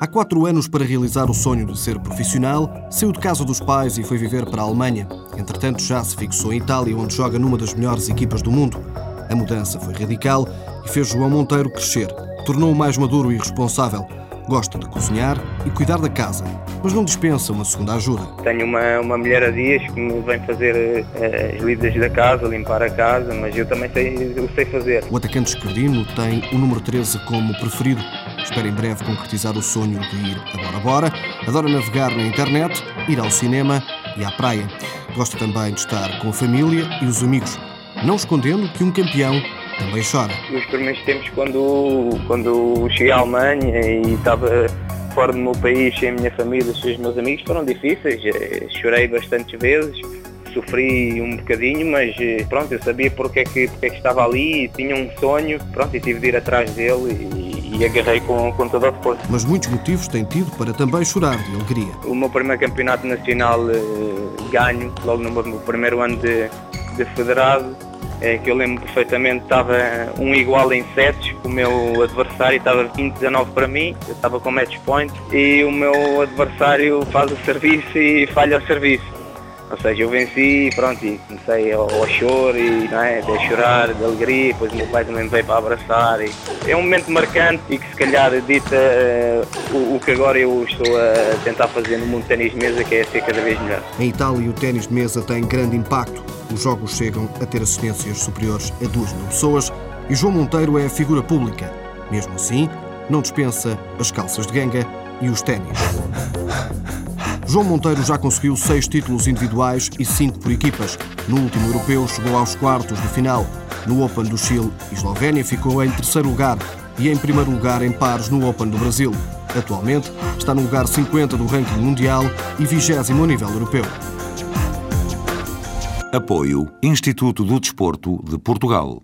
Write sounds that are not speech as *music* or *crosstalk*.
Há quatro anos, para realizar o sonho de ser profissional, saiu de casa dos pais e foi viver para a Alemanha. Entretanto, já se fixou em Itália, onde joga numa das melhores equipas do mundo. A mudança foi radical e fez João Monteiro crescer. Tornou-o mais maduro e responsável. Gosta de cozinhar e cuidar da casa, mas não dispensa uma segunda ajuda. Tenho uma, uma mulher a dias que me vem fazer uh, as lidas da casa, limpar a casa, mas eu também sei, eu sei fazer. O atacante esquerdino tem o número 13 como preferido. Espera em breve concretizar o sonho de ir a Bora Bora. Adora navegar na internet, ir ao cinema e à praia. Gosta também de estar com a família e os amigos, não escondendo que um campeão também chora. Os primeiros tempos, quando, quando cheguei à Alemanha e estava fora do meu país, sem a minha família, sem os meus amigos, foram difíceis. Eh, chorei bastantes vezes, sofri um bocadinho, mas eh, pronto, eu sabia porque é que, porque é que estava ali, tinha um sonho, pronto, e tive de ir atrás dele e, e agarrei com, com toda a força. Mas muitos motivos tem tido para também chorar de alegria. O meu primeiro campeonato nacional eh, ganho, logo no meu primeiro ano de, de federado, é, que eu lembro perfeitamente, estava um igual em sets, o meu adversário estava 20-19 para mim, eu estava com match point e o meu adversário faz o serviço e falha o serviço. Ou seja, eu venci pronto, e comecei ao, choro e não é, a chorar de alegria, depois o meu pai também me veio para abraçar. E é um momento marcante e que se calhar dita uh, o, o, que agora eu estou a tentar fazer no mundo de ténis de mesa, que é ser cada vez melhor. Em Itália o ténis de mesa tem grande impacto. Os jogos chegam a ter assistências superiores a 2 mil pessoas e João Monteiro é a figura pública. Mesmo assim, não dispensa as calças de ganga e os ténis. *laughs* João Monteiro já conseguiu seis títulos individuais e cinco por equipas. No último europeu chegou aos quartos de final. No Open do Chile Eslovénia ficou em terceiro lugar e em primeiro lugar em pares no Open do Brasil. Atualmente está no lugar 50 do ranking mundial e 20 a nível europeu. Apoio Instituto do Desporto de Portugal.